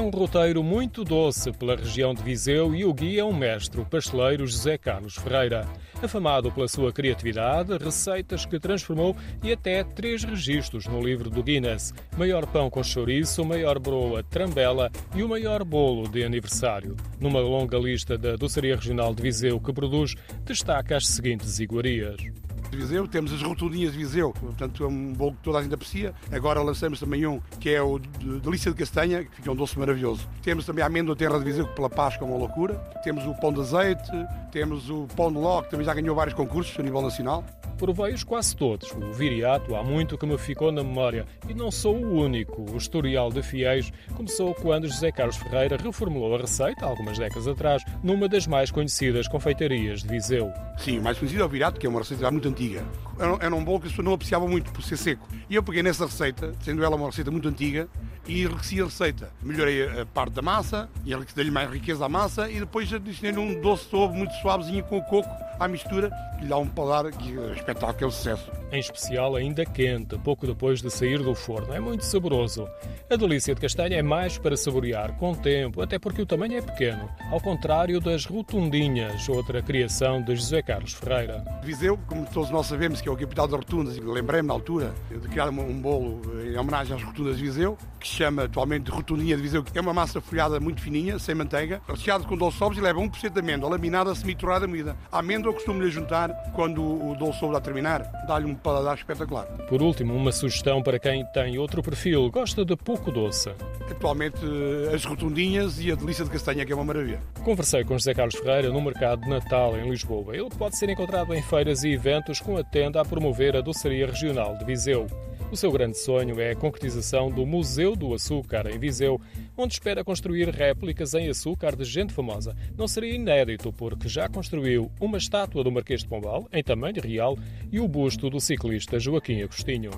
roteiro muito doce pela região de Viseu e o guia é um mestre, o pasteleiro José Carlos Ferreira. Afamado pela sua criatividade, receitas que transformou e até três registros no livro do Guinness: maior pão com chouriço, maior broa trambela e o maior bolo de aniversário. Numa longa lista da Doçaria Regional de Viseu que produz, destaca as seguintes iguarias de Viseu, temos as rotundinhas de Viseu, portanto é um bolo que toda a gente aprecia. Agora lançamos também um que é o de delícia de castanha, que fica um doce maravilhoso. Temos também a amêndoa terra de Viseu, que pela Páscoa é uma loucura. Temos o pão de azeite, temos o pão de ló, que também já ganhou vários concursos a nível nacional. Provei-os quase todos. O viriato há muito que me ficou na memória e não sou o único. O historial de fiéis começou quando José Carlos Ferreira reformulou a receita, algumas décadas atrás, numa das mais conhecidas confeitarias de Viseu. Sim, o mais conhecido é o viriato, que é uma receita já muito antiga. Era um bolo que as pessoas não apreciavam muito por ser seco. E eu peguei nessa receita, sendo ela uma receita muito antiga, e enriqueci a receita. Melhorei a parte da massa, dei-lhe mais riqueza à massa, e depois adicionei um doce de ovo muito suavezinho com o coco à mistura, que lhe dá um paladar que é espetáculo, é um sucesso. Em especial ainda quente, pouco depois de sair do forno. É muito saboroso. A delícia de castanha é mais para saborear com tempo, até porque o tamanho é pequeno, ao contrário das rotundinhas, outra criação de José Carlos Ferreira. Viseu, como todos nós sabemos, que é o capital das rotundas, e lembrei-me na altura de criar um bolo em homenagem às rotundas de Viseu, que se chama atualmente rotundinha de Viseu, que é uma massa folhada muito fininha, sem manteiga, recheada com doce sobres e leva 1% de amêndoa, laminada, semi-torrada, moída. A amêndoa costumo-lhe juntar quando o doce sobre a terminar, dá-lhe um paladar espetacular. Por último, uma sugestão para quem tem outro perfil, gosta de pouco doce. Atualmente as rotundinhas e a delícia de castanha, que é uma maravilha. Conversei com José Carlos Ferreira no mercado de Natal em Lisboa. Ele pode ser encontrado em feiras e eventos com a tenda a promover a doçaria regional de Viseu. O seu grande sonho é a concretização do Museu do Açúcar, em Viseu, onde espera construir réplicas em açúcar de gente famosa. Não seria inédito, porque já construiu uma estátua do Marquês de Pombal, em tamanho real, e o busto do ciclista Joaquim Agostinho.